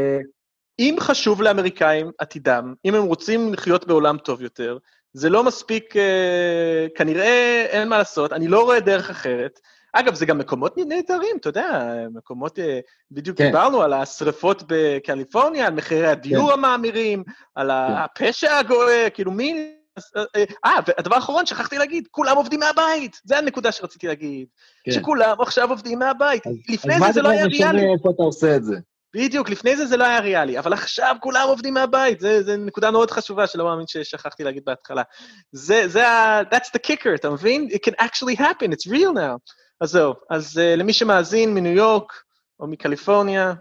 אם חשוב לאמריקאים עתידם, אם הם רוצים לחיות בעולם טוב יותר, זה לא מספיק, כנראה אין מה לעשות, אני לא רואה דרך אחרת. אגב, זה גם מקומות נהדרים, אתה יודע, מקומות, אה, בדיוק כן. דיברנו על השריפות בקליפורניה, על מחירי הדיור כן. המאמירים, על כן. הפשע הגואה, כאילו מי... אה, אה, והדבר האחרון, שכחתי להגיד, כולם עובדים מהבית. זה הנקודה שרציתי להגיד. כן. שכולם עכשיו עובדים מהבית. אז, לפני אז זה זה לא היה ריאלי. אז מה זה איפה אתה עושה את זה? בדיוק, לפני זה זה לא היה ריאלי, אבל עכשיו כולם עובדים מהבית, זה נקודה מאוד חשובה שלא מאמין ששכחתי להגיד בהתחלה. זה, זה ה... That's the kicker, אתה מבין? It can actually happen, it's real now. אז זהו, אז uh, למי שמאזין מניו יורק או מקליפורניה,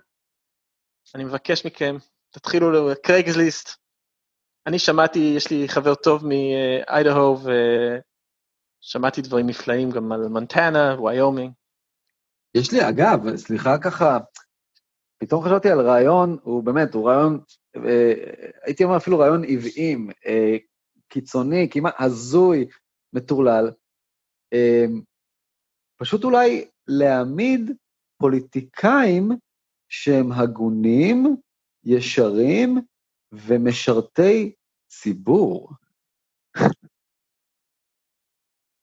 אני מבקש מכם, תתחילו לקרייגסליסט. אני שמעתי, יש לי חבר טוב מאיידהו, ושמעתי דברים נפלאים גם על מונטנה, ויומינג. יש לי, אגב, סליחה ככה, פתאום חשבתי על רעיון, הוא באמת, הוא רעיון, אה, הייתי אומר אפילו רעיון עוועים, אה, קיצוני, כמעט הזוי, מטורלל. אה, פשוט אולי להעמיד פוליטיקאים שהם הגונים, ישרים ומשרתי ציבור.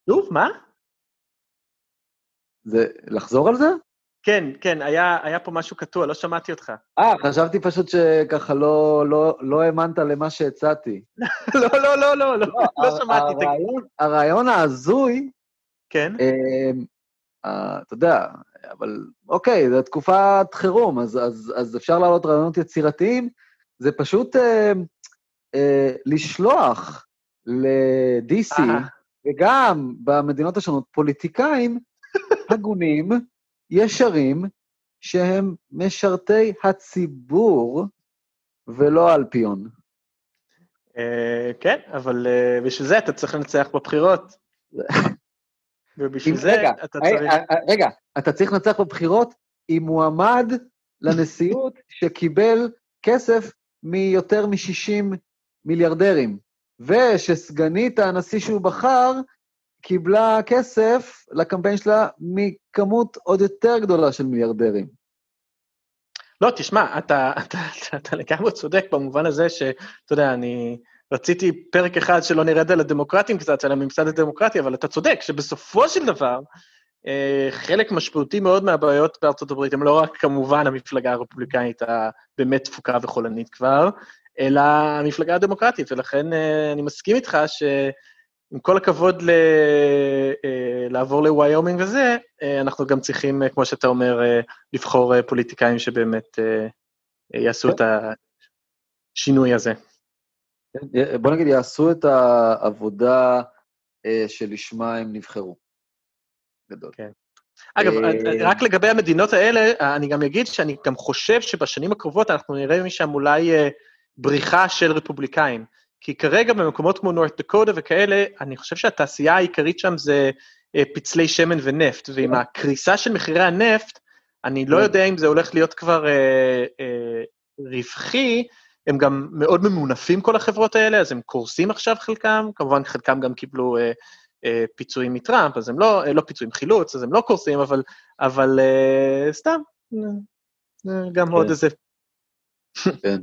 שוב, מה? זה, לחזור על זה? כן, כן, היה, היה פה משהו קטוע, לא שמעתי אותך. אה, חשבתי פשוט שככה לא, לא, לא האמנת למה שהצעתי. לא, לא, לא, לא, לא, לא שמעתי. הרעיון, הרעיון ההזוי, כן? אה, אה, אתה יודע, אבל אוקיי, זו תקופת חירום, אז, אז, אז אפשר להעלות רעיונות יצירתיים, זה פשוט אה, אה, לשלוח ל-DC, אה. וגם במדינות השונות, פוליטיקאים הגונים, ישרים, שהם משרתי הציבור ולא האלפיון. אה, כן, אבל אה, בשביל זה אתה צריך לנצח בבחירות. ובשביל זה רגע, אתה אה, צריך... אה, רגע, אתה צריך לנצח בבחירות עם מועמד לנשיאות שקיבל כסף מיותר מ-60 מיליארדרים, ושסגנית הנשיא שהוא בחר קיבלה כסף לקמפיין שלה מכמות עוד יותר גדולה של מיליארדרים. לא, תשמע, אתה, אתה, אתה, אתה לגמרי צודק במובן הזה שאתה יודע, אני רציתי פרק אחד שלא נרד על הדמוקרטים קצת, על הממסד הדמוקרטי, אבל אתה צודק שבסופו של דבר, אה, חלק משמעותי מאוד מהבעיות בארצות הברית הם לא רק כמובן המפלגה הרפובליקנית הבאמת תפוקה וחולנית כבר, אלא המפלגה הדמוקרטית, ולכן אה, אני מסכים איתך שעם כל הכבוד ל... אה, לעבור לוויומינג וזה, אנחנו גם צריכים, כמו שאתה אומר, לבחור פוליטיקאים שבאמת יעשו את השינוי הזה. בוא נגיד, יעשו את העבודה אה, שלשמה הם נבחרו. גדול. כן. אגב, אה, רק לגבי המדינות האלה, אני גם אגיד שאני גם חושב שבשנים הקרובות אנחנו נראה משם אולי אה, בריחה של רפובליקאים. כי כרגע במקומות כמו נורת דקודה וכאלה, אני חושב שהתעשייה העיקרית שם זה אה, פצלי שמן ונפט, ועם כן. הקריסה של מחירי הנפט, אני לא כן. יודע אם זה הולך להיות כבר אה, אה, רווחי, הם גם מאוד ממונפים כל החברות האלה, אז הם קורסים עכשיו חלקם, כמובן חלקם גם קיבלו אה, אה, פיצויים מטראמפ, אז הם לא, אה, לא פיצויים חילוץ, אז הם לא קורסים, אבל, אבל אה, סתם, אה, אה, גם כן. עוד איזה... כן.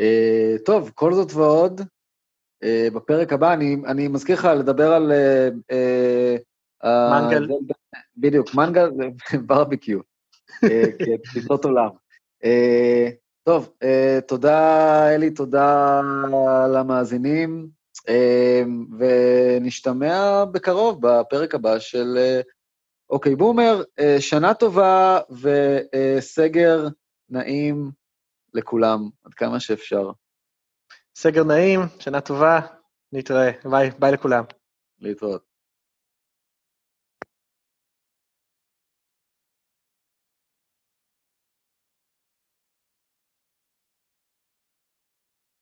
אה, טוב, כל זאת ועוד, אה, בפרק הבא, אני, אני מזכיר לך לדבר על... אה, אה, מנגל. זה- בדיוק, מנגל וברביקיו, אה, כתפיסות עולם. אה, טוב, אה, תודה, אלי, תודה למאזינים, אה, ונשתמע בקרוב בפרק הבא של אה, אוקיי בומר. שנה טובה וסגר נעים לכולם, עד כמה שאפשר. סגר נעים, שנה טובה, נתראה, ביי, ביי לכולם. להתראות.